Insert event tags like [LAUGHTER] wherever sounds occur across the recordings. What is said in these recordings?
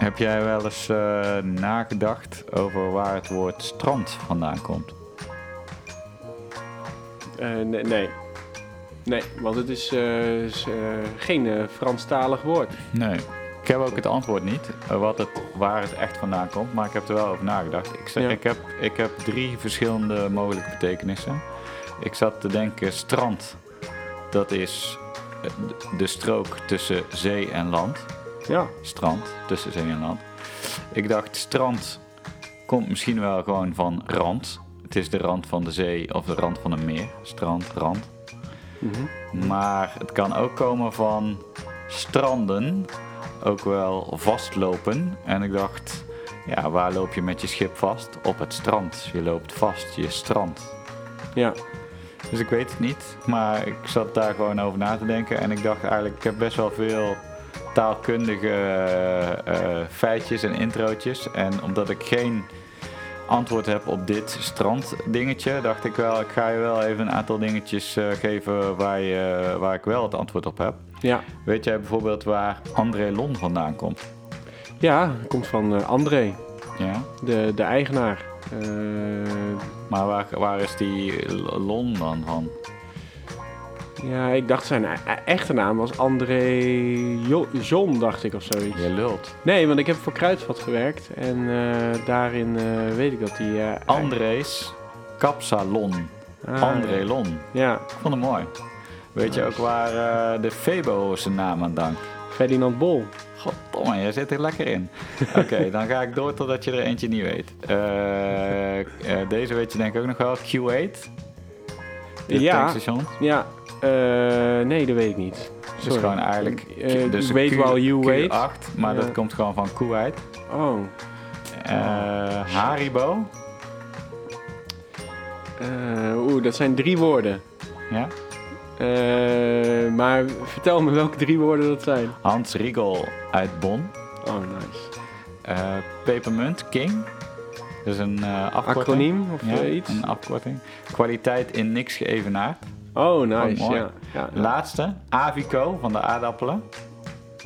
Heb jij wel eens eh, nagedacht over waar het woord strand vandaan komt? Eh, nee, nee. Nee, want het is, is, eh, geen eh, Franstalig woord. Nee. Ik heb ook het antwoord niet, wat het, waar het echt vandaan komt, maar ik heb er wel over nagedacht. Ik, zeg, Ja. ik, heb, ik heb drie verschillende mogelijke betekenissen. Ik zat te denken, strand, dat is de strook tussen zee en land. Ja, Strand, tussen zee en land. Ik dacht, strand komt misschien wel gewoon van rand. Het is de rand van de zee of de rand van een meer. Strand, rand. Mhm. Maar het kan ook komen van stranden, ook wel vastlopen. En ik dacht, ja, waar loop je met je schip vast? Op het strand. Je loopt vast, je strand. ja. Dus ik weet het niet, maar ik zat daar gewoon over na te denken. En ik dacht eigenlijk, ik heb best wel veel taalkundige eh, eh, feitjes en introotjes. En omdat ik geen antwoord heb op dit stranddingetje, dacht ik wel, ik ga je wel even een aantal dingetjes eh, geven waar, je, waar ik wel het antwoord op heb. Ja, Weet jij bijvoorbeeld waar André Lon vandaan komt? ja komt van André, Ja? de, de eigenaar. Maar waar, waar is die Lon dan van? Ja, ik dacht zijn e- e- echte naam was André Jo- John, dacht ik of zoiets. Je lult. Nee, want ik heb voor Kruidvat gewerkt en eh, daarin eh, weet ik dat hij... eh, Andres Kapsalon. ah, André Lon. Ja, Ik vond hem mooi. Weet je ook waar eh, de Febo zijn naam aan dankt? Ferdinand Bol. Goddomme, jij zit er lekker in. [LAUGHS] Oké, dan ga ik door totdat je er eentje niet weet. Eh, eh, deze weet je denk ik ook nog wel. Q8. Dit Ja. Ja, eh, nee, dat weet ik niet. Dat is gewoon eigenlijk... Eh, dus wait Q- while you wait. Q8, maar Ja. dat komt gewoon van Kuwait. Oh, Eh, Haribo. eh, oeh, dat zijn drie woorden. Ja. Eh, maar vertel me welke drie woorden dat zijn. Hans Riegel uit Bonn. Oh, nice. Eh Pepermunt King. Dat is een eh afkorting. Acroniem of Ja, eh, iets? een afkorting. Kwaliteit in niks geëvenaard. Oh, nice. Oh, mooi. ja, ja, ja. Laatste, Avico van de aardappelen.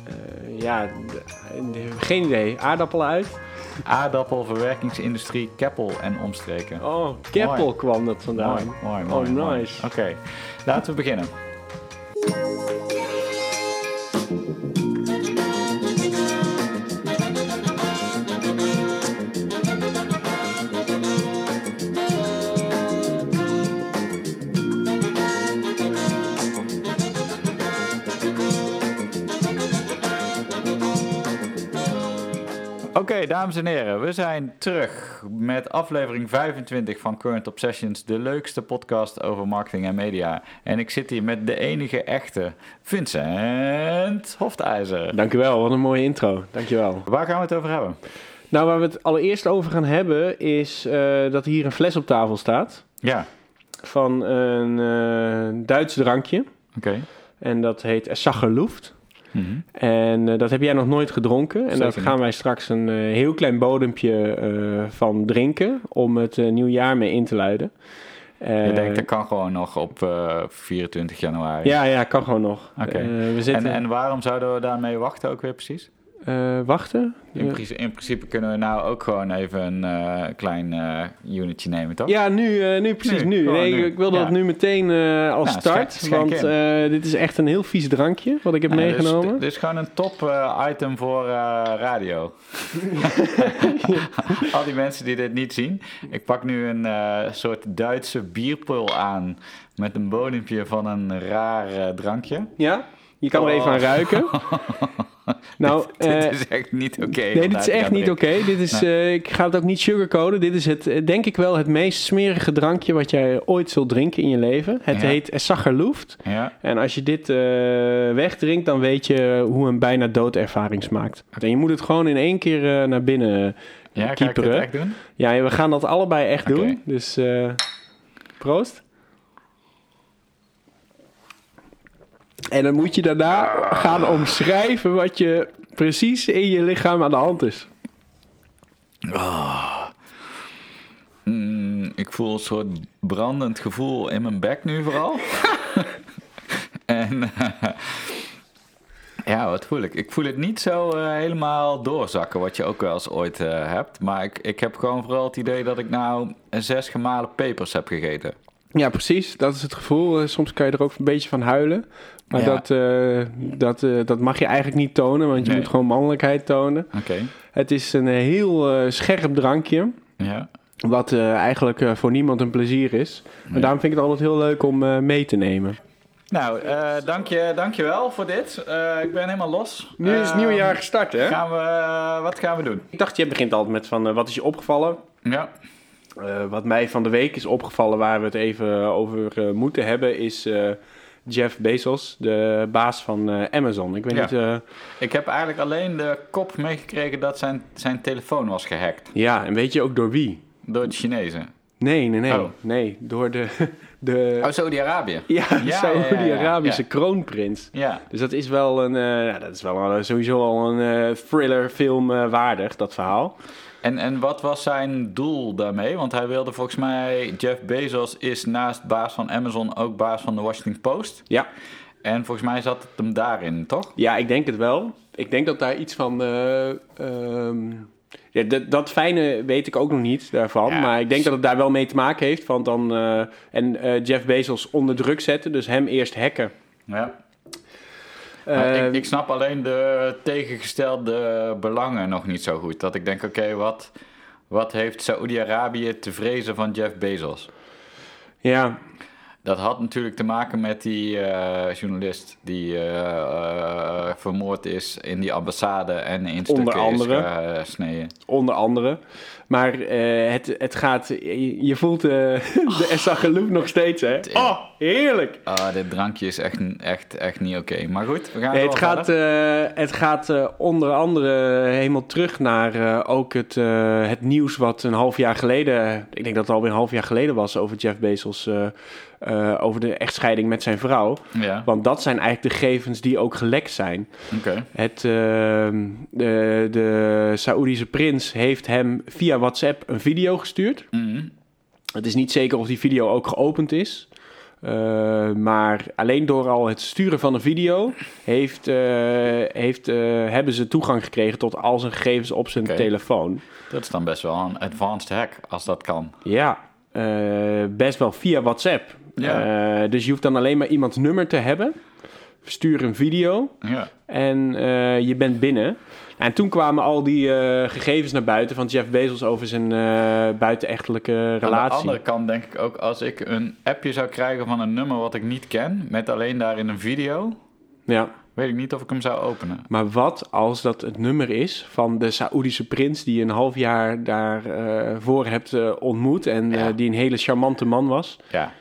Eh, ja d- geen idee. Aardappelen uit? Aardappelverwerkingsindustrie Keppel en omstreken. Oh, Keppel Mooi. kwam dat vandaan. mooi, mooi, mooi. oh, nice. Oké, laten we beginnen. Dames en heren, we zijn terug met aflevering 25 van Current Obsessions, de leukste podcast over marketing en media. En ik zit hier met de enige echte Vincent Hoftijzer. Dankjewel, wat een mooie intro. Dankjewel. Waar gaan we het over hebben? Nou, waar we het allereerst over gaan hebben is eh, dat hier een fles op tafel staat Ja, van een eh, Duits drankje. oké. En dat heet Sacherluft. Mhm. En eh, dat heb jij nog nooit gedronken. En daar gaan wij straks een eh, heel klein bodempje eh, van drinken om het nieuwjaar mee in te luiden. Eh, Je denkt, dat kan gewoon nog op eh, 24 januari. Ja, ja, kan gewoon nog. Oké. Eh, we En, zitten... en waarom zouden we daarmee wachten ook weer precies? Eh, wachten? In, principe, in principe kunnen we nou ook gewoon even een eh, klein eh unitje nemen, toch? Ja, nu, nu precies Nu, Nee, nu. ik Ja. dat nu meteen als Nou, start. schenk- want dit is echt een heel vies drankje wat ik heb dus- meegenomen. Dit is gewoon een top item voor radio. [LAUGHS] Al die mensen die dit niet zien. Ik pak nu een soort Duitse bierpul aan met een bodempje van een raar drankje. Ja? Je kan er even aan ruiken. [LAUGHS] [LAUGHS] nou, dit eh, is echt niet oké. nee, dit is echt niet oké. Dit is, eh, ik ga het ook niet sugarcoaten. Dit is het, eh, denk ik wel, het meest smerige drankje wat jij ooit zult drinken in je leven. Het Ja. heet Sacherluft. Ja, En als je dit wegdrinkt, dan weet je hoe een bijna doodervaring smaakt. En je moet het gewoon in één keer naar binnen ja ik kieperen. dit echt doen? Ja, we gaan dat allebei echt doen. Dus proost. En dan moet je daarna gaan omschrijven wat je precies in je lichaam aan de hand is. Mm, ik voel een soort brandend gevoel in mijn bek nu vooral. [LAUGHS] en Ja, wat voel ik? Ik voel het niet zo eh, helemaal doorzakken, wat je ook wel eens ooit eh, hebt. Maar ik, ik heb gewoon vooral het idee dat ik nou zes gemalen pepers heb gegeten. Ja, precies. Dat is het gevoel. Eh, soms kan je er ook een beetje van huilen. Maar Ja. dat, eh, dat, eh, dat mag je eigenlijk niet tonen, want je Nee. moet gewoon mannelijkheid tonen. Oké. Het is een heel eh, scherp drankje, Ja. wat eigenlijk voor niemand een plezier is. En daarom vind ik het altijd heel leuk om mee te nemen. Nou, dank, je, dank je wel voor dit. Ik ben helemaal los. Nu is het nieuwe jaar gestart, hè? Gaan we, wat gaan we doen? Ik dacht, je begint altijd met van, wat is je opgevallen? Ja. Wat mij van de week is opgevallen, waar we het even over moeten hebben, is Jeff Bezos, de baas van eh, Amazon. Ik weet Ja. niet... eh, Ik heb eigenlijk alleen de kop meegekregen dat zijn, zijn telefoon was gehackt. ja, en weet je ook door wie? Door de Chinezen. Nee, nee, nee. Oh. Nee, door de... [LAUGHS] de Oh, Saudi-Arabië. ja, ja. kroonprins. Ja. Dus dat is wel een... ja, dat is wel een- sowieso al een thrillerfilm waardig, dat verhaal. En, en wat was zijn doel daarmee? Want hij wilde volgens mij... Jeff Bezos is naast baas van Amazon ook baas van de Washington Post. Ja. En volgens mij zat het hem daarin, toch? Ja, ik denk het wel. Ik denk dat daar iets van. eh, ehm, ja, dat, dat fijne weet ik ook nog niet daarvan. Ja. Maar ik denk dat het daar wel mee te maken heeft. Want dan. eh, en eh, Jeff Bezos onder druk zetten. Dus hem eerst hacken. Ja. Ik, ik snap alleen de tegengestelde belangen nog niet zo goed. Dat ik denk, oké, wat, wat heeft Saoedi-Arabië te vrezen van Jeff Bezos? ja, Dat had natuurlijk te maken met die eh, journalist die eh, eh, vermoord is in die ambassade en in stukken Onder andere. is gesneden. onder andere. Maar het, het gaat. Je, je voelt [LAUGHS] de Essageloep nog steeds, hè? Oh, heerlijk! Ah, dit drankje is echt, echt, echt niet oké. Maar goed, we gaan het gaat, het gaat onder andere helemaal terug naar ook het, het nieuws wat een half jaar geleden, ik denk dat het alweer een half jaar geleden was, over Jeff Bezos, eh, eh, over de echtscheiding met zijn vrouw. Ja, Want dat zijn eigenlijk de gegevens die ook gelekt zijn. Het, ehm, de, de Saoedische prins heeft hem via WhatsApp een video gestuurd. Mhm. Het is niet zeker of die video ook geopend is. Uh, maar alleen door al het sturen van een video heeft, uh, heeft, uh, hebben ze toegang gekregen tot al zijn gegevens op zijn telefoon. Dat is dan best wel een advanced hack, als dat kan. Ja, best wel via WhatsApp. Ja. Uh, dus je hoeft dan alleen maar iemands nummer te hebben. Stuur een video Ja. en uh, je bent binnen. En toen kwamen al die uh, gegevens naar buiten van Jeff Bezos over zijn uh, buitenechtelijke relatie. Aan de andere kant denk ik ook, als ik een appje zou krijgen van een nummer wat ik niet ken, met alleen daarin een video, ja. weet ik niet of ik hem zou openen. Maar wat als dat het nummer is van de Saoedische prins die je een half jaar daarvoor uh, hebt ontmoet en Ja. die een hele charmante man was? Ja.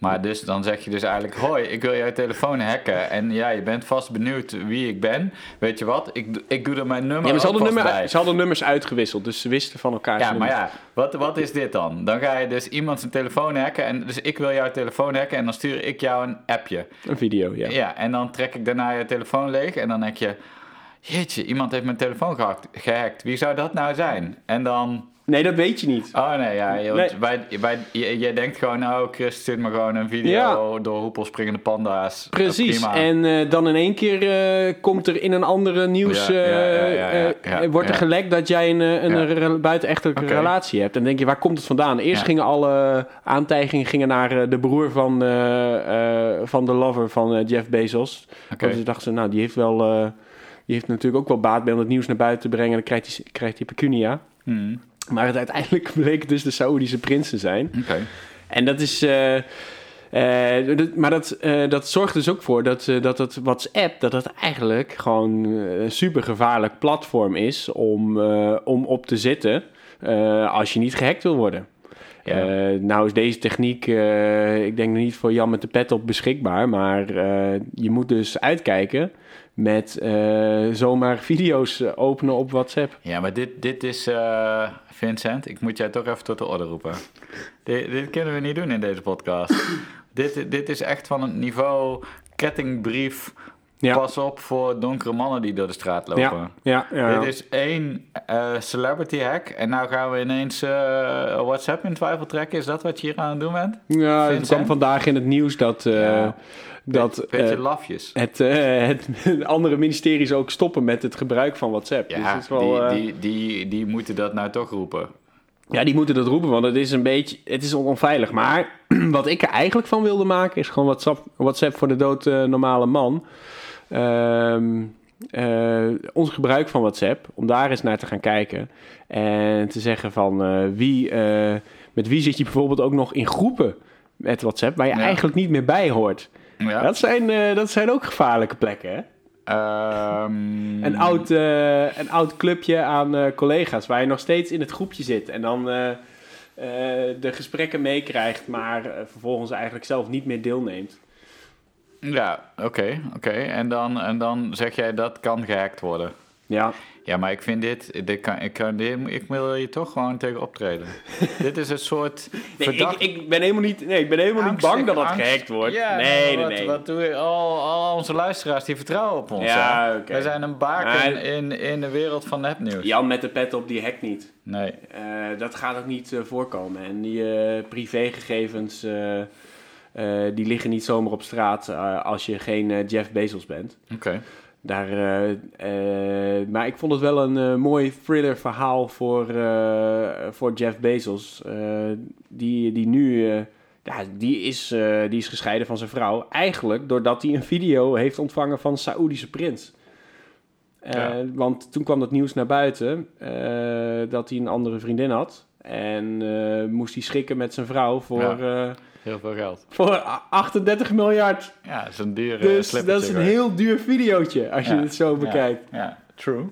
Maar dus, dan zeg je dus eigenlijk: Hoi, ik wil jouw telefoon hacken. En ja, je bent vast benieuwd wie ik ben. Weet je wat? Ik, ik doe er mijn nummer ja, maar ze hadden, nummer, ze hadden nummers uitgewisseld, dus ze wisten van elkaar. Ja, maar ja, wat, wat is dit dan? Dan ga je dus iemand zijn telefoon hacken. En dus ik wil jouw telefoon hacken. En dan stuur ik jou een appje. Een video, ja. Ja, en dan trek ik daarna je telefoon leeg. En dan denk je: Jeetje, iemand heeft mijn telefoon gehackt. gehackt. Wie zou dat nou zijn? En dan. Nee, dat weet je niet. Oh nee, ja, je, Nee. Wij, wij, je, je denkt gewoon, nou Chris stuurt me gewoon een video Ja. door hoepelspringende panda's. Precies. En eh, dan in één keer eh, komt er in een andere nieuws... Ja, ja, ja, eh, wordt er gelekt dat jij een, een buitenechtelijke relatie hebt. En dan denk je, waar komt het vandaan? Eerst gingen alle aantijgingen gingen naar de broer van, van de lover van Jeff Bezos. Oké. Want ze dachten, ze, nou, die heeft wel... die heeft natuurlijk ook wel baat bij om het nieuws naar buiten te brengen. En dan krijgt hij, krijgt hij pecunia. Hmm, Maar het uiteindelijk [LAUGHS] bleek dus de Saoedische prins te zijn. Oké. En dat is. eh, eh, dat- maar dat, eh, dat zorgt dus ook voor dat, eh, dat het WhatsApp, dat het eigenlijk gewoon een super gevaarlijk platform is om, om op te zitten als je niet gehackt wil worden. Ja. Nou is deze techniek, ik denk niet voor Jan met de pet op beschikbaar, maar je moet dus uitkijken met eh, zomaar video's eh, openen op WhatsApp. Ja, maar dit, dit is, eh, Vincent, ik moet jij toch even tot de orde roepen. [LAUGHS] dit, dit kunnen we niet doen in deze podcast. [LAUGHS] dit, dit is echt van het niveau kettingbrief. Ja. Pas op voor donkere mannen die door de straat lopen. Ja, ja, ja. Dit is één celebrity hack. En nou gaan we ineens WhatsApp in twijfel trekken. Is dat wat je hier aan het doen bent? Ja, het kwam vandaag in het nieuws dat. Dat Beetje eh, lafjes. het, eh, het [LAUGHS] andere ministeries ook stoppen met het gebruik van WhatsApp. dus Ja, is wel, die, eh, die, die, die moeten dat nou toch roepen. Ja, die moeten dat roepen, want het is een beetje, het is onveilig. Maar [CLEARS THROAT] wat ik er eigenlijk van wilde maken, is gewoon WhatsApp, WhatsApp voor de dood normale man. Ehm, eh, ons gebruik van WhatsApp, om daar eens naar te gaan kijken. En te zeggen van wie, met wie zit je bijvoorbeeld ook nog in groepen met WhatsApp, waar je Ja. eigenlijk niet meer bij hoort. Ja. Dat, zijn, eh, dat zijn ook gevaarlijke plekken, hè? Ehm, Een oud, eh, een oud clubje aan eh, collega's waar je nog steeds in het groepje zit en dan de gesprekken meekrijgt, maar vervolgens eigenlijk zelf niet meer deelneemt. Ja, oké, oké. En, dan, en dan zeg jij dat kan gehackt worden. Ja, Ja, maar ik vind dit, dit kan, ik, kan, dit, ik wil hier toch gewoon tegen optreden. [LAUGHS] dit is een soort nee, ik, verdacht... ik ben helemaal niet, nee, ik ben helemaal niet bang dat dat gehackt wordt. Ja, nee, nee, wat, nee. Wat doen we? Al, al onze luisteraars die vertrouwen op ons. Ja, oké. Wij zijn een baken Maar- in, in de wereld van nepnieuws. Jan met de pet op, die hackt niet. Nee. Eh, dat gaat ook niet eh, voorkomen. En die eh, privégegevens, eh, eh, die liggen niet zomaar op straat als je geen Jeff Bezos bent. Oké. Daar, eh, eh, maar ik vond het wel een eh, mooi thriller verhaal voor, voor Jeff Bezos. die, die nu, ja, die is, die is gescheiden van zijn vrouw. Eigenlijk doordat hij een video heeft ontvangen van Saoedische prins. Ja. Want toen kwam dat nieuws naar buiten dat hij een andere vriendin had. En moest hij schikken met zijn vrouw voor, Heel veel geld. voor a- 38 miljard. Ja, dat is een dure Dus slippertje dat is een heel duur videootje als je Ja, het zo ja, bekijkt. Ja, true.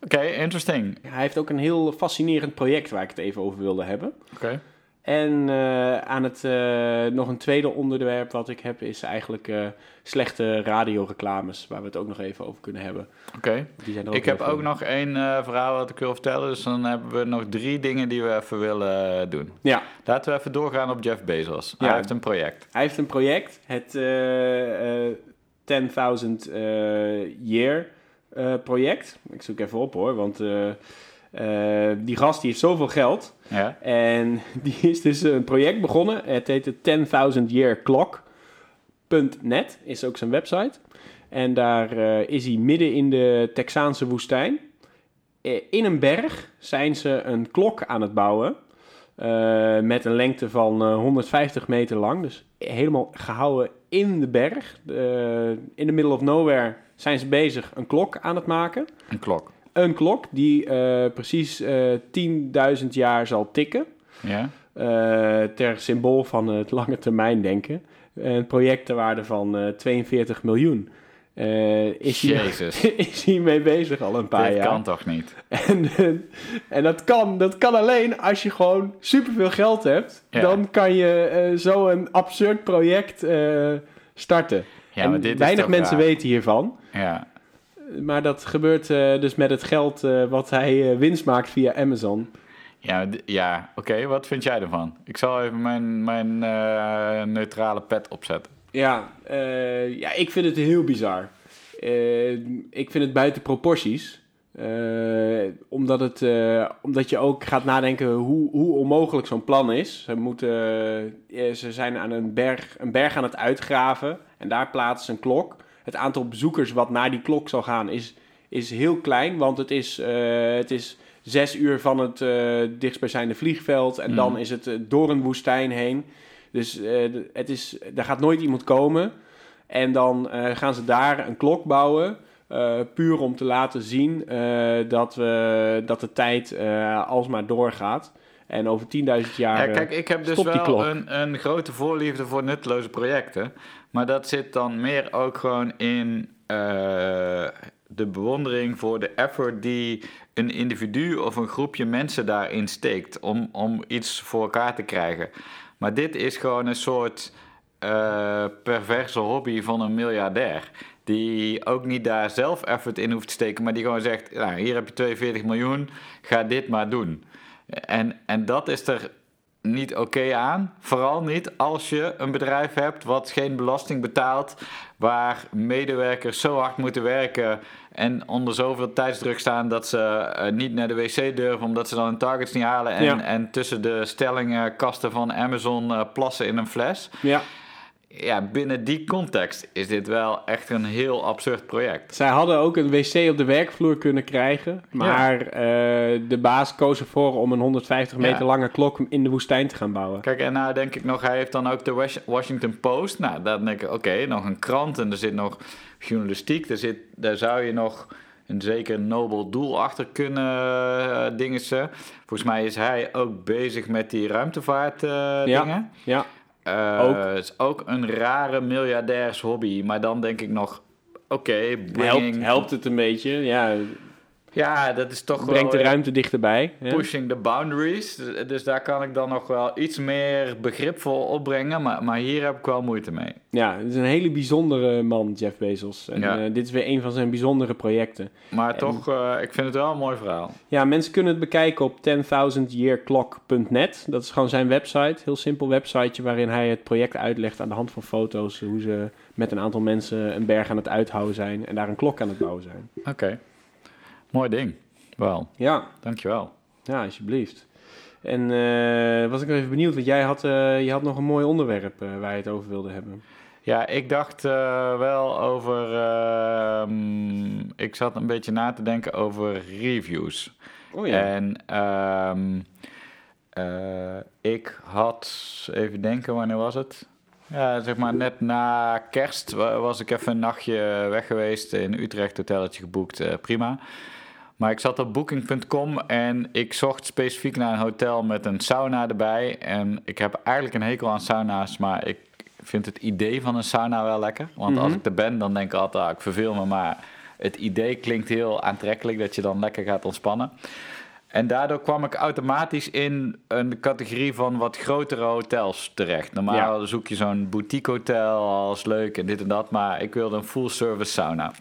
Oké, interesting. Hij heeft ook een heel fascinerend project waar ik het even over wilde hebben. Oké. En eh, aan het, eh, nog een tweede onderwerp wat ik heb is eigenlijk eh, slechte radioreclames, waar we het ook nog even over kunnen hebben. Oké. Ik heb ook nog één verhaal wat ik wil vertellen. Dus dan hebben we nog drie dingen die we even willen doen. Ja, Laten we even doorgaan op Jeff Bezos. Ja. Hij heeft een project. hij heeft een project, het eh, eh, 10.000 eh, Year project. Ik zoek even op hoor, want eh, die gast die heeft zoveel geld. Ja? En [LAUGHS] die is dus een project begonnen. Het heet de 10.000 Year Clock.net is ook zijn website. En daar eh, is hij midden in de Texaanse woestijn. Eh, in een berg zijn ze een klok aan het bouwen. met een lengte van eh, 150 meter lang. Dus helemaal gehouden in de berg. In the middle of nowhere zijn ze bezig een klok aan het maken. Een klok. Een klok die eh, precies eh 10.000 jaar zal tikken. Ja? eh, ter symbool van het lange termijn denken. Een project ter waarde van eh 42 miljoen. Eh, is, hij, Jezus. [LAUGHS] is hij mee bezig al een paar Dit jaar. kan toch niet? En, eh, en dat, kan, dat kan alleen als je gewoon superveel geld hebt. Ja. Dan kan je eh, zo een absurd project eh, starten. Ja, en is weinig mensen raar? weten hiervan. Ja. Maar dat gebeurt eh, dus met het geld eh, wat hij eh, winst maakt via Amazon. Ja, ja. oké. Wat vind jij ervan? Ik zal even mijn, mijn neutrale pet opzetten. Ja, ja, ik vind het heel bizar. Ik vind het buiten proporties. Eh, omdat, het, omdat je ook gaat nadenken hoe, hoe onmogelijk zo'n plan is. Ze, moeten, ze zijn aan een berg, een berg aan het uitgraven en daar plaatsen ze een klok. Het aantal bezoekers wat naar die klok zal gaan is, is heel klein, want het is, eh, het is zes uur van het eh dichtstbijzijnde vliegveld en Mm. dan is het eh, door een woestijn heen. Dus het is, daar gaat nooit iemand komen. En dan gaan ze daar een klok bouwen. puur om te laten zien dat, we, dat de tijd alsmaar doorgaat. En over 10.000 jaar. Ja, kijk, ik heb dus wel een, een grote voorliefde voor nutteloze projecten. Maar dat zit dan meer ook gewoon in eh, de bewondering voor de effort die een individu of een groepje mensen daarin steekt om, om iets voor elkaar te krijgen. Maar dit is gewoon een soort eh, perverse hobby van een miljardair. Die ook niet daar zelf effort in hoeft te steken, maar die gewoon zegt: nou, hier heb je 42 miljoen, ga dit maar doen. En, en dat is er niet oké aan. Vooral niet als je een bedrijf hebt wat geen belasting betaalt, waar medewerkers zo hard moeten werken en onder zoveel tijdsdruk staan dat ze eh, niet naar de wc durven omdat ze dan hun targets niet halen en, Ja. en tussen de stellingenkasten van Amazon eh, plassen in een fles. Ja, ja, binnen die context is dit wel echt een heel absurd project. Zij hadden ook een wc op de werkvloer kunnen krijgen. Maar eh, de baas koos ervoor om een 150 meter Ja. lange klok in de woestijn te gaan bouwen. Kijk, en nou denk ik nog, hij heeft dan ook de Was- Washington Post. Nou, dan denk ik, oké, nog een krant en er zit nog journalistiek. Daar, zit, daar zou je nog een zeker nobel doel achter kunnen uh, dingen. ze. Volgens mij is hij ook bezig met die ruimtevaart eh, Ja. dingen. Ja, Eh, Ook. Het is ook een rare miljardairs hobby. Maar dan denk ik nog, oké, helpt, bringing- helpt het een beetje. Ja, Ja, dat is toch brengt de wel... ruimte dichterbij. pushing the boundaries. Dus- Dus daar kan ik dan nog wel iets meer begripvol opbrengen. Maar, maar hier heb ik wel moeite mee. Ja, het is een hele bijzondere man, Jeff Bezos. En Ja. eh, dit is weer een van zijn bijzondere projecten. Maar En- toch, eh, ik vind het wel een mooi verhaal. Ja, mensen kunnen het bekijken op 10,000yearclock.net. Dat is gewoon zijn website. Heel simpel websiteje waarin hij het project uitlegt aan de hand van foto's. Hoe ze met een aantal mensen een berg aan het uithouden zijn en daar een klok aan het bouwen zijn. Oké. Mooi ding. Wel, Ja, dankjewel. ja alsjeblieft. En eh, was ik nog even benieuwd, want jij had, eh, je had nog een mooi onderwerp eh, waar je het over wilde hebben. Ja, ik dacht wel over... ehm, ik zat een beetje na te denken over reviews. Oh En ehm, eh, ik had, even denken, wanneer was het? Ja, zeg maar net na kerst wa- was ik even een nachtje weg geweest in Utrecht, hotelletje geboekt, prima. Maar ik zat op booking.com en ik zocht specifiek naar een hotel met een sauna erbij. En ik heb eigenlijk een hekel aan sauna's, maar ik vind het idee van een sauna wel lekker. Want als Mhm. ik er ben, dan denk ik altijd, ah, ik verveel me, maar het idee klinkt heel aantrekkelijk dat je dan lekker gaat ontspannen. En daardoor kwam ik automatisch in een categorie van wat grotere hotels terecht. Normaal zoek je zo'n boutique hotel als leuk en dit en dat, maar ik wilde een full service sauna.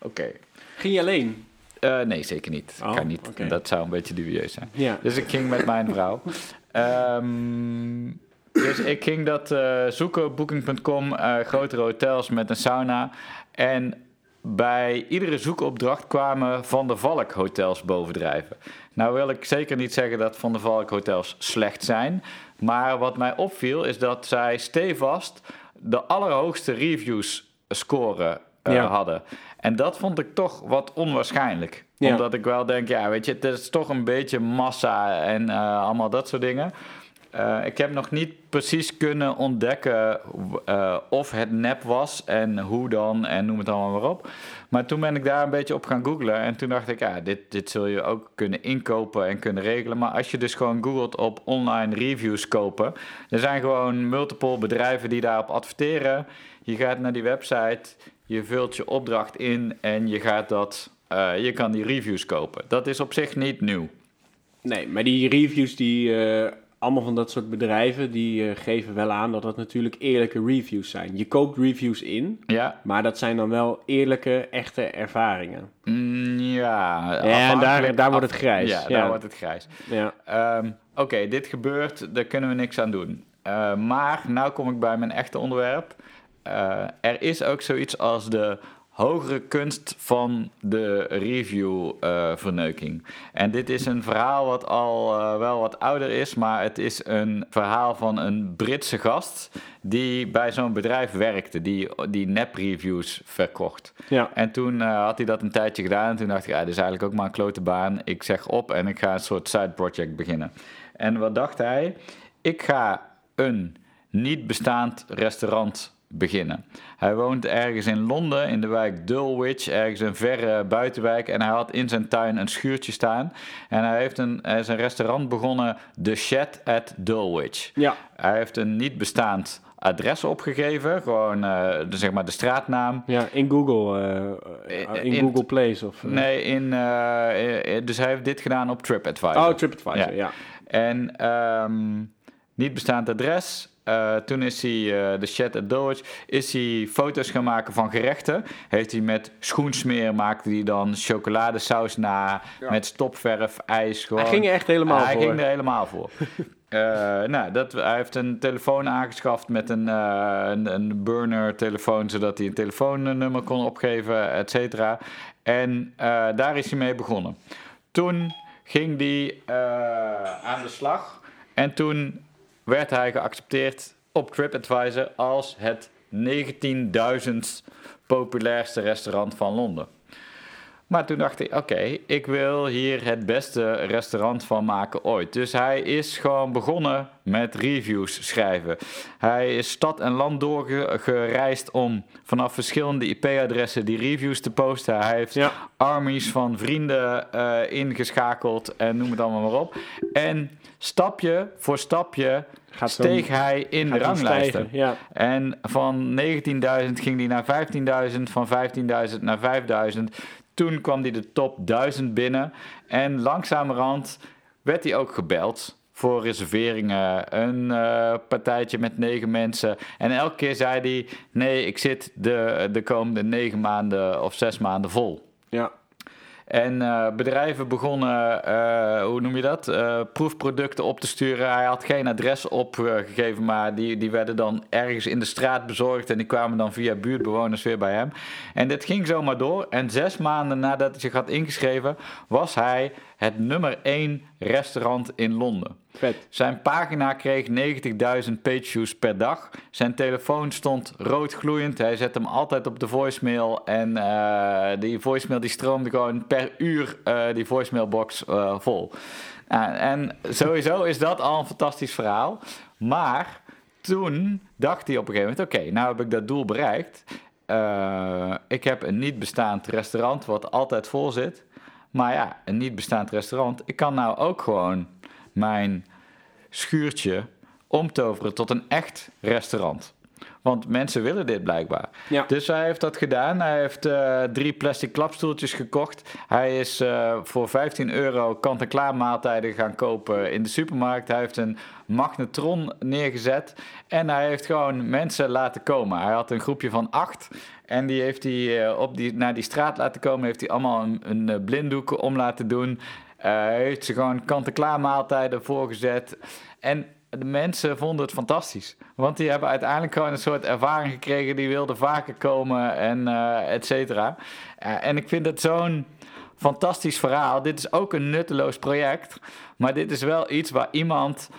Oké. Ging je alleen? Eh, nee, zeker niet. Oh, kan niet. Dat zou een beetje dubieus zijn. Ja. Dus ik ging met mijn vrouw. [LAUGHS] Ehm, dus ik ging dat eh, zoeken op booking.com, eh, grotere hotels met een sauna. En bij iedere zoekopdracht kwamen Van der Valk hotels bovendrijven. Nou wil ik zeker niet zeggen dat Van der Valk hotels slecht zijn. Maar wat mij opviel is dat zij stevast de allerhoogste reviews scoren eh, Ja. hadden. En dat vond ik toch wat onwaarschijnlijk. Ja. Omdat ik wel denk, ja, weet je, het is toch een beetje massa en eh, allemaal dat soort dingen. Eh, ik heb nog niet precies kunnen ontdekken of het nep was en hoe dan en noem het allemaal maar op. Maar toen ben ik daar een beetje op gaan googlen en toen dacht ik, ja, dit, dit zul je ook kunnen inkopen en kunnen regelen. Maar als je dus gewoon googelt op online reviews kopen, er zijn gewoon multiple bedrijven die daarop adverteren. Je gaat naar die website, je vult je opdracht in en je gaat dat, eh, je kan die reviews kopen. Dat is op zich niet nieuw. Nee, maar die reviews, die, eh, allemaal van dat soort bedrijven, die eh, geven wel aan dat dat natuurlijk eerlijke reviews zijn. Je koopt reviews in, Ja, maar dat zijn dan wel eerlijke, echte ervaringen. Mm, ja. en daar- daar wordt het grijs, Ja, ja. daar wordt het grijs. Ja, Ehm, Oké, dit gebeurt, daar kunnen we niks aan doen. Maar nou kom ik bij mijn echte onderwerp. Eh, er is ook zoiets als de hogere kunst van de review-verneuking. en dit is een verhaal wat al eh, wel wat ouder is, maar het is een verhaal van een Britse gast die bij zo'n bedrijf werkte, die, die nep-reviews verkocht. ja. En toen eh, had hij dat een tijdje gedaan. En toen dacht ik, ja, dit is eigenlijk ook maar een klote baan. Ik zeg op en ik ga een soort side project beginnen. En wat dacht hij? Ik ga een niet bestaand restaurant beginnen. Hij woont ergens in Londen, in de wijk Dulwich, ergens een verre buitenwijk. En hij had in zijn tuin een schuurtje staan. En hij heeft een, hij is een restaurant begonnen, The Shed at Dulwich. ja. Hij heeft een niet bestaand adres opgegeven, gewoon eh, de, zeg maar de straatnaam. Ja, in Google, eh, Eh, in, in- Google Place of... Nee, in, dus hij heeft dit gedaan op TripAdvisor. Oh, TripAdvisor, Ja. ja. En ehm, niet bestaand adres. Eh, toen is hij eh, de chat at Dulwich, is hij foto's gaan maken van gerechten. Heeft hij met schoensmeer maakte hij dan chocoladesaus na, Ja. met stopverf, ijs. Gewoon. Hij ging er echt helemaal hij voor. ging er helemaal voor. [LAUGHS] Eh, nou, dat, hij heeft een telefoon aangeschaft met een, een, een burner telefoon, zodat hij een telefoonnummer kon opgeven, et cetera. En daar is hij mee begonnen. Toen ging hij aan de slag en toen werd hij geaccepteerd op TripAdvisor als het 19.000 populairste restaurant van Londen. Maar toen dacht ik, oké, ik wil hier het beste restaurant van maken ooit. Dus hij is gewoon begonnen met reviews schrijven. Hij is stad en land doorgereisd om vanaf verschillende IP-adressen die reviews te posten. Hij heeft Ja. armies van vrienden eh, ingeschakeld en noem het allemaal maar op. En stapje voor stapje Gaat steeg hij in de ranglijsten. stijgen, Ja. En van 19.000 ging hij naar 15.000, van 15.000 naar 5.000. Toen kwam hij de top 1000 binnen. En langzamerhand werd hij ook gebeld voor reserveringen. Een eh, partijtje met negen mensen. En elke keer zei hij: Nee, ik zit de, de komende negen maanden of zes maanden vol. ja. En eh, bedrijven begonnen, eh, hoe noem je dat, Eh, proefproducten op te sturen. Hij had geen adres opgegeven, maar die, die werden dan ergens in de straat bezorgd. En die kwamen dan via buurtbewoners weer bij hem. En dit ging zomaar door. En zes maanden nadat hij zich had ingeschreven, was hij het nummer één restaurant in Londen. Zijn pagina kreeg 90.000 pageviews per dag. Zijn telefoon stond rood gloeiend. Hij zette hem altijd op de voicemail. En eh, die voicemail die stroomde gewoon per uur eh, die voicemailbox eh, vol. En- sowieso is dat al een fantastisch verhaal. Maar toen dacht hij op een gegeven moment... Oké, nou heb ik dat doel bereikt. Ik heb een niet bestaand restaurant wat altijd vol zit. Maar ja, een niet bestaand restaurant. Ik kan nou ook gewoon mijn schuurtje omtoveren tot een echt restaurant. Want mensen willen dit blijkbaar. Ja. Dus hij heeft dat gedaan. Hij heeft eh, drie plastic klapstoeltjes gekocht. Hij is eh, voor 15 euro kant-en-klaar maaltijden gaan kopen in de supermarkt. Hij heeft een magnetron neergezet. En hij heeft gewoon mensen laten komen. Hij had een groepje van acht. En die heeft hij eh, op die, naar die straat laten komen. Heeft hij allemaal een, een blinddoek om laten doen. Heeft ze gewoon kant-en-klaar maaltijden voorgezet. En de mensen vonden het fantastisch. Want die hebben uiteindelijk gewoon een soort ervaring gekregen. Die wilden vaker komen en eh et cetera. Eh, en ik vind het zo'n fantastisch verhaal. Dit is ook een nutteloos project. Maar dit is wel iets waar iemand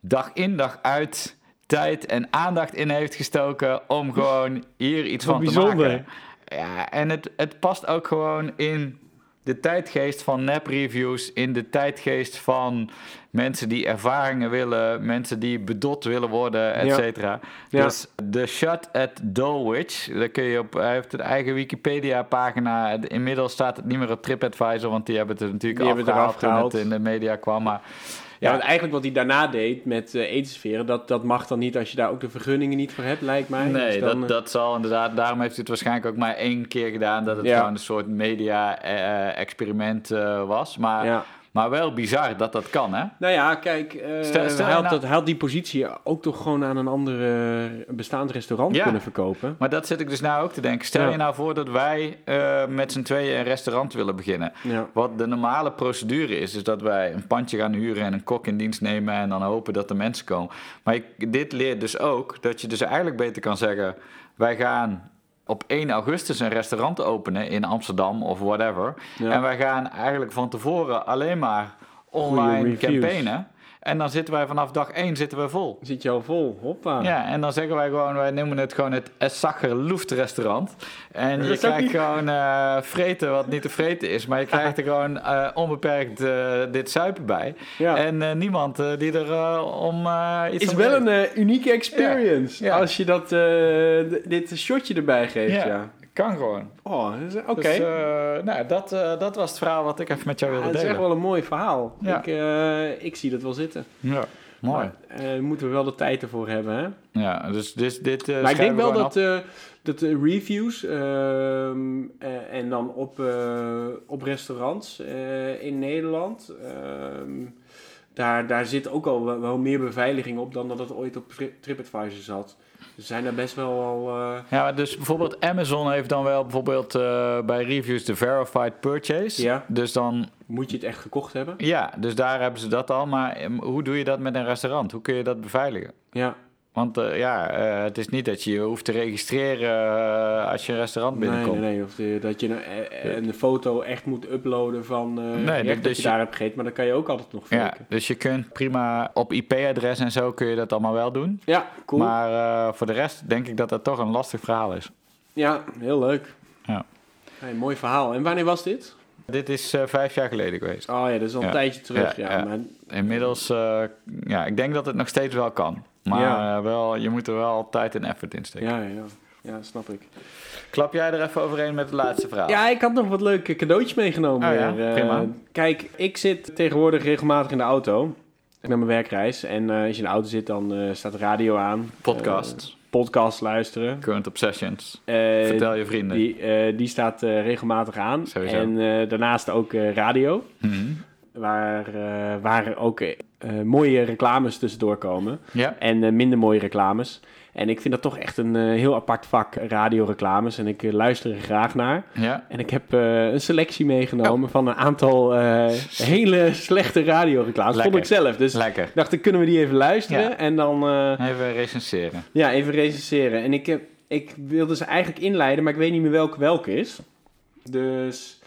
dag in dag uit tijd en aandacht in heeft gestoken om gewoon hier iets van te bijzonder. maken. Ja, en het, het past ook gewoon in de tijdgeest van nep-reviews, in de tijdgeest van mensen die ervaringen willen, mensen die bedot willen worden, et cetera. Ja. Dus de shot at Dulwich, daar kun je op, hij heeft een eigen Wikipedia-pagina. Inmiddels staat het niet meer op TripAdvisor, want die hebben het er natuurlijk Die afgehaald eraf toen het in de media kwam. Maar Ja, want eigenlijk wat hij daarna deed met eh etensferen, dat, dat mag dan niet als je daar ook de vergunningen niet voor hebt, lijkt mij. Nee, Dus dan, dat, eh, dat zal inderdaad. Daarom heeft hij het waarschijnlijk ook maar één keer gedaan. Dat het Ja. gewoon een soort media-experiment was. Maar, ja. Maar wel bizar dat dat kan, hè? Nou ja, kijk, Stel- stel hij, had nou- dat, hij had die positie ook toch gewoon aan een ander eh, bestaand restaurant Ja. kunnen verkopen. Maar dat zit ik dus nou ook te denken. Stel Ja. je nou voor dat wij eh, met z'n tweeën een restaurant willen beginnen. Ja. Wat de normale procedure is, is dat wij een pandje gaan huren en een kok in dienst nemen en dan hopen dat er mensen komen. Maar ik, dit leert dus ook dat je dus eigenlijk beter kan zeggen: wij gaan op 1 augustus een restaurant openen in Amsterdam of whatever. Ja. En wij gaan eigenlijk van tevoren alleen maar online campaignen. En dan zitten wij vanaf dag 1 zitten we vol. Zit je al vol, hoppa. Ja, en dan zeggen wij gewoon, wij noemen het gewoon het Essacher Loeft restaurant. En je krijgt niet- gewoon eh, vreten wat niet te vreten is, maar je krijgt er gewoon eh, onbeperkt eh, dit suipen bij. Ja. En niemand die er om iets is wel een unieke experience Ja. Ja. als je dat, dit shotje erbij geeft. Ja. Kan gewoon. Oh, oké. Dus, eh, nou, dat, eh, dat was het verhaal wat ik even met jou Ja, wilde dat is echt delen. wel een mooi verhaal. Ja. Ik, eh, ik zie dat wel zitten. Ja, mooi. Maar, moeten we wel de tijd ervoor hebben, hè? Ja, dus dit, dit maar ik denk wel dat, dat de reviews ehm, eh, en dan op, op restaurants in Nederland, ehm, daar, daar zit ook al wel, wel meer beveiliging op dan dat het ooit op Tri- TripAdvisor zat. Er zijn er best wel al... eh, Ja, dus bijvoorbeeld Amazon heeft dan wel bijvoorbeeld eh, bij reviews de verified purchase. Ja. Dus dan, moet je het echt gekocht hebben? ja, dus daar hebben ze dat al. Maar em, hoe doe je dat met een restaurant? Hoe kun je dat beveiligen? Ja. Want eh, ja, eh, het is niet dat je je hoeft te registreren eh, als je een restaurant Nee, binnenkomt. nee, nee. Of de- dat je een, een foto echt moet uploaden van Nee, dus dat je je- daar hebt gegeten. Maar dan kan je ook altijd nog Ja, faken. dus je kunt prima op IP-adres en zo kun je dat allemaal wel doen. Ja, cool. Maar voor de rest denk ik dat dat toch een lastig verhaal is. Ja, heel leuk. Ja. Hey, mooi verhaal. En wanneer was dit? Dit is eh, vijf jaar geleden geweest. Oh ja, dat is al een Ja. tijdje terug. Ja. Maar, Inmiddels, eh, ja, ik denk dat het nog steeds wel kan. Maar eh, wel, je moet er wel tijd en effort in steken. ja, ja, ja. Snap ik. Klap jij er even overheen met het laatste verhaal? Ja, ik had nog wat leuke cadeautjes meegenomen. Oh ja, prima. kijk, ik zit tegenwoordig regelmatig in de auto. Naar mijn werkreis. En als je in de auto zit, dan staat de radio aan. Podcast, podcast luisteren. Current Obsessions. Eh, Vertel je vrienden. Die, eh, die staat eh, regelmatig aan. Sowieso. En daarnaast ook radio. Mhm. Waar, eh, waar ook eh, mooie reclames tussendoor komen. Ja, En eh, minder mooie reclames. En ik vind dat toch echt een heel apart vak, radioreclames. En ik luister er graag naar. ja. En ik heb een selectie meegenomen Oh. van een aantal [LAUGHS] hele slechte radioreclames. Vond Lekker. ik zelf. Dus lekker. ik dacht, dan kunnen we die even luisteren. Ja. En dan Even recenseren. ja, even recenseren. En ik, heb, ik wilde ze eigenlijk inleiden, maar ik weet niet meer welke welke is. Dus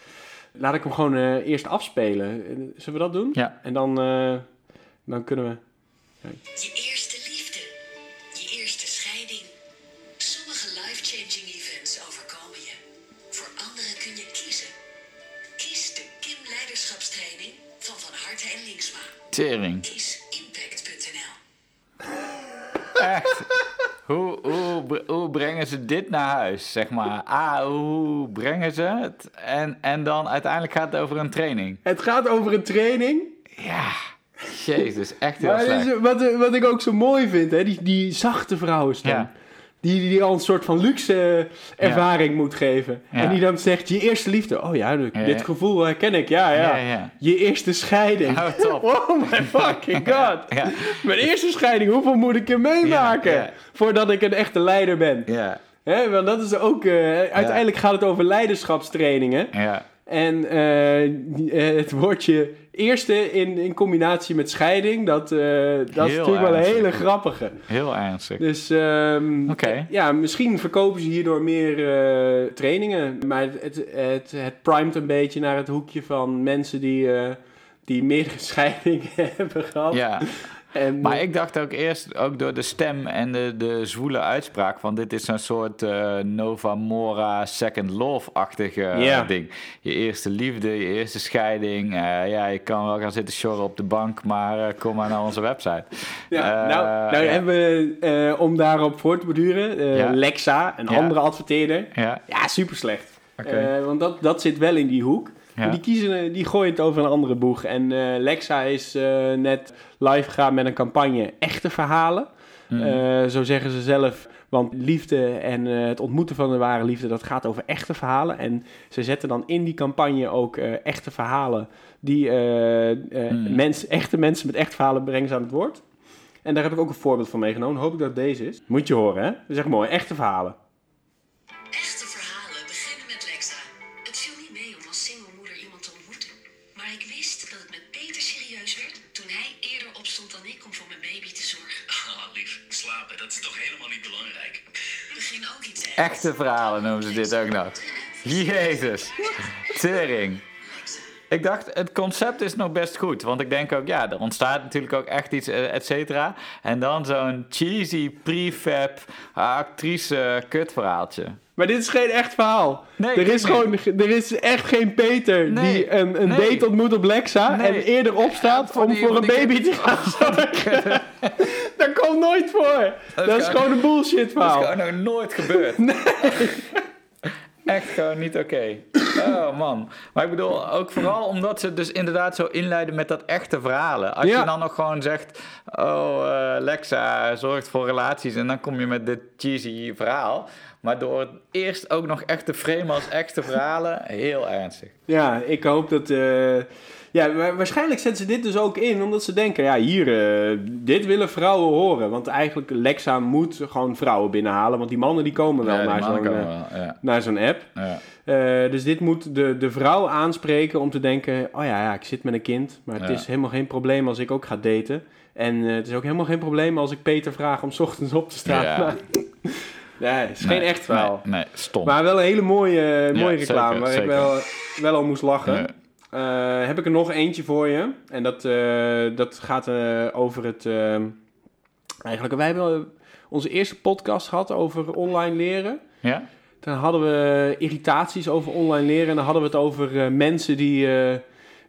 laat ik hem gewoon eh, eerst afspelen. Zullen we dat doen? Ja. En dan, eh, dan kunnen we... Je eerste liefde. Je eerste scheiding. Sommige life-changing events overkomen je. Voor anderen kun je kiezen. Kies de Kim Leiderschapstraining van Van Harte en Linksma. Tering. Kies impact.nl. Echt. Hoe, hoe, hoe brengen ze dit naar huis, zeg maar? Ah, hoe brengen ze het? En, en dan uiteindelijk gaat het over een training. Het gaat over een training. Ja, jezus, echt heel Maar het slecht. is- wat, wat ik ook zo mooi vind, hè, die, die zachte vrouwenstem. Ja. Die, die al een soort van luxe eh, ervaring moet geven. Ja. En die dan zegt, je eerste liefde. Oh ja, dit gevoel herken ik. Ja, ja. Je eerste scheiding. Oh, top. [LAUGHS] Oh my fucking [LAUGHS] god. Mijn eerste scheiding, hoeveel moet ik er meemaken? Voordat ik een echte leider ben. ja, Hè, want dat is ook... eh, uiteindelijk gaat het over leiderschapstrainingen. ja. En eh, eh, het woordje eerste in, in combinatie met scheiding, dat, eh, dat is natuurlijk wel een hele grappige. Heel ernstig. Dus ehm, ja, misschien verkopen ze hierdoor meer trainingen. Maar het, het, het, primet een beetje naar het hoekje van mensen die, die meerdere [LAUGHS] scheidingen [LAUGHS] hebben gehad. Ja, En, maar ik dacht ook eerst, ook door de stem en de, de zwoele uitspraak, van dit is een soort eh, Nova Mora Second Love-achtige eh, ding. Je eerste liefde, je eerste scheiding. eh, ja, je kan wel gaan zitten sjorren op de bank, maar kom maar naar onze website. Ja, nou, nou ja. hebben we, om daarop voor te borduren, Ja. Lexa, een andere adverteerder. Ja, Ja, super slecht. Oké. want dat, dat zit wel in die hoek. Ja. Die, kiezen, eh, die gooien het over een andere boeg. En eh, Lexa is eh, net live gegaan met een campagne Echte Verhalen. Mhm. Zo zeggen ze zelf. Want liefde en het ontmoeten van de ware liefde, dat gaat over echte verhalen. En ze zetten dan in die campagne ook echte verhalen. Die mens, echte mensen met echte verhalen brengen ze aan het woord. En daar heb ik ook een voorbeeld van meegenomen. Hoop ik dat deze is. Moet je horen, hè? Dat is echt mooi. Echte verhalen. Echte verhalen noemen ze dit ook nog. Jezus, tering. Ik dacht, het concept is nog best goed. Want ik denk ook, ja, er ontstaat natuurlijk ook echt iets, eh, et cetera. En dan zo'n cheesy prefab actrice kutverhaaltje. Maar dit is geen echt verhaal. Nee, er, is gewoon, er is echt geen Peter Nee, die een, een nee. date ontmoet op Lexa Nee. en eerder opstaat om voor een baby te gaan zorgen. [LAUGHS] dat komt nooit voor. Dat, is gewoon- een bullshit Dat is verhaal. gewoon nog nooit gebeurd. [LAUGHS] Echt gewoon niet oké. Oh man. Maar ik bedoel, ook vooral omdat ze dus inderdaad zo inleiden met dat echte verhalen. Als Ja. je dan nog gewoon zegt, oh, eh, Lexa zorgt voor relaties en dan kom je met dit cheesy verhaal. Maar door het eerst ook nog echt te framen als echte verhalen, heel ernstig. Ja, ik hoop dat... eh, ja, waarschijnlijk zetten ze dit dus ook in omdat ze denken... Ja, hier, eh, dit willen vrouwen horen. Want eigenlijk, Lexa moet gewoon vrouwen binnenhalen. Want die mannen die komen wel Ja, naar zo'n eh, ja. naar zo'n app. Ja. Eh, dus dit moet de, de vrouw aanspreken om te denken... Oh ja, ja, ik zit met een kind. Maar het is helemaal geen probleem als ik ook ga daten. En het is ook helemaal geen probleem als ik Peter vraag om 's ochtends op te staan. Ja. [LAUGHS] Nee, het is geen echt verhaal. Nee, nee, stom. Maar wel een hele mooie, mooie Ja, reclame zeker, waar ik wel, wel al moest lachen. Eh, heb ik er nog eentje voor je. En dat, eh, dat gaat eh, over het... eigenlijk, wij hebben onze eerste podcast gehad over online leren. Ja? Dan hadden we irritaties over online leren. En dan hadden we het over mensen die,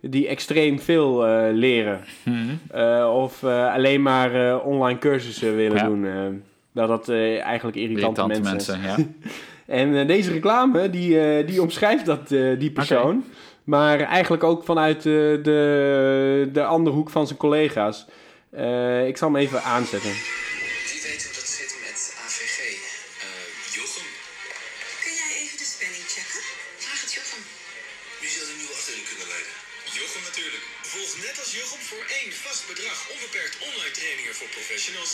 die extreem veel leren. Mhm. Of alleen maar online cursussen willen Ja. doen. dat dat eigenlijk irritante, Irritante mensen, mensen, ja. [LAUGHS] En deze reclame, die, die omschrijft dat, die persoon. Maar eigenlijk ook vanuit eh, de, de andere hoek van zijn collega's. Eh, ik zal hem even aanzetten. Wie weet hoe dat zit met AVG? Eh, Jochem, Kun jij even de spelling checken? Vraag het Jochem. wie zou de nieuwe afdeling kunnen leiden? Jochem natuurlijk. Volg net als Jochem voor één vast bedrag onbeperkt online trainingen voor professionals.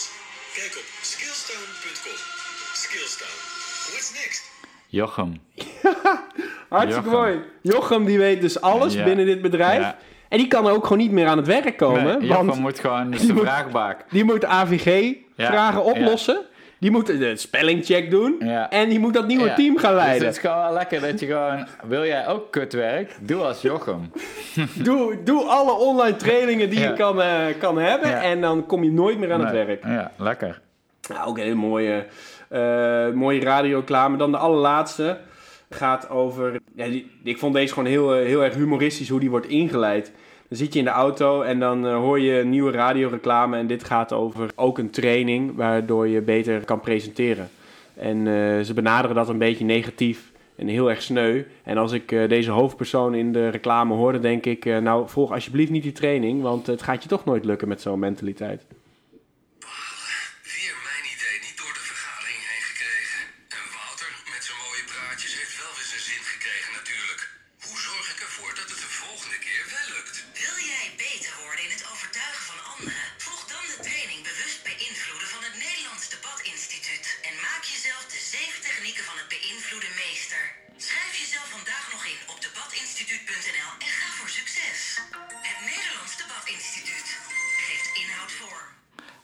Kijk op skillstown.com. Skillstown. What's next? Jochem. Hartstikke Jochem. mooi. Jochem die weet dus alles Ja. binnen dit bedrijf. Ja. En die kan ook gewoon niet meer aan het werk komen. Nee, Jochem want moet gewoon die de moet- vraagbaak. die moet AVG-vragen Ja, oplossen. Die moet de spellingcheck doen. Ja. En die moet dat nieuwe Ja. team gaan Dus leiden. het is gewoon wel lekker dat je gewoon... Wil jij ook kutwerk? Doe als Jochem. [LAUGHS] Doe, doe alle online trainingen die Ja. je kan, eh, kan hebben. En dan kom je nooit meer aan het werk. Ja, lekker. Nou, ook een hele mooie, eh mooie radioclame. Dan de allerlaatste gaat over... Ja, ik vond deze gewoon heel, eh, heel erg humoristisch hoe die wordt ingeleid. Dan zit je in de auto en dan eh, hoor je een nieuwe radioreclame. En dit gaat over ook een training waardoor je beter kan presenteren. En eh, ze benaderen dat een beetje negatief en heel erg sneu. En als ik deze hoofdpersoon in de reclame hoorde, denk ik... nou, volg alsjeblieft niet die training, want het gaat je toch nooit lukken met zo'n mentaliteit.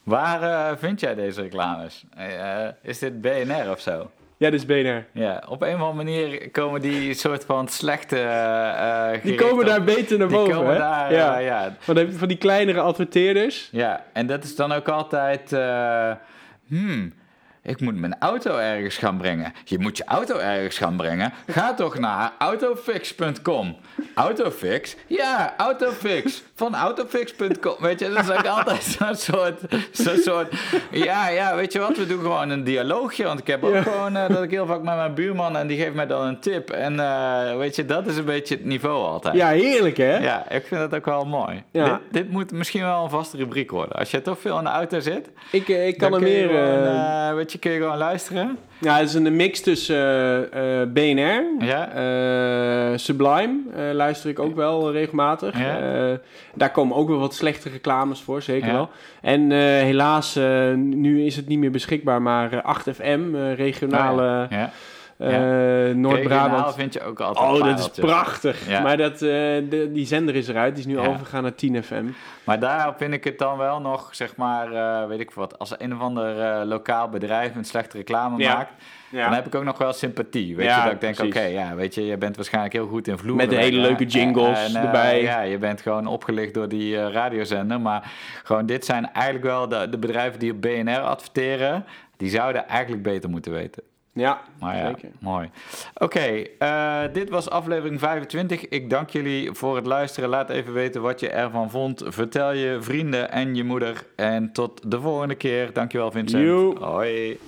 Waar eh, vind jij deze reclames? Eh, eh, is dit BNR of zo? Ja, dit is BNR. Ja, op een of andere manier komen die soort van slechte... eh, Die komen op- daar beter naar Die boven, komen hè? daar, ja. ja. Want heb je van die kleinere adverteerders. Ja, en dat is dan ook altijd... hmm, ik moet mijn auto ergens gaan brengen. Je moet je auto ergens gaan brengen. Ga toch naar autofix.com. Autofix? Ja, Autofix. Van autofix.com. Weet je, dat is ook [LAUGHS] altijd zo'n soort, zo'n soort... Ja, ja, weet je wat? We doen gewoon een dialoogje. Want ik heb ook Ja. gewoon eh, dat ik heel vaak met mijn buurman... en die geeft mij dan een tip. En eh, weet je, dat is een beetje het niveau altijd. Ja, heerlijk, hè? Ja, ik vind dat ook wel mooi. Ja. Dit, dit moet misschien wel een vaste rubriek worden. Als je toch veel in de auto zit, Ik, eh, ik kan er meer... weet je, kun je gewoon luisteren. ja, het is een mix tussen eh, eh, BNR, Ja. eh, Sublime, luister ik ook wel regelmatig. Ja. Daar komen ook wel wat slechte reclames voor, zeker Ja. wel. En helaas, nu is het niet meer beschikbaar, maar eh, 8FM, eh, regionale Oh ja. eh, Noord-Brabant. vind je ook altijd Oh, dat is pareltjes. prachtig. Ja. Maar dat, eh, de, die zender is eruit. Die is nu Ja. overgegaan naar 10FM. Maar daar vind ik het dan wel nog, zeg maar, eh, weet ik wat. Als een of ander lokaal bedrijf een slechte reclame Ja. maakt, dan heb ik ook nog wel sympathie. Weet Ja, je, dat ik denk, oké, ja, weet je, je bent waarschijnlijk heel goed in vloeren. Met de hele leuke jingles En, erbij. Ja, je bent gewoon opgelicht door die eh, radiozender. Maar gewoon, dit zijn eigenlijk wel de, de bedrijven die op BNR adverteren. Die zouden eigenlijk beter moeten weten. Ja, Maar ja, zeker. mooi. Oké, eh, dit was aflevering 25. Ik dank jullie voor het luisteren. Laat even weten wat je ervan vond. Vertel je vrienden en je moeder. En tot de volgende keer. Dankjewel Vincent. Hoi.